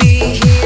be here.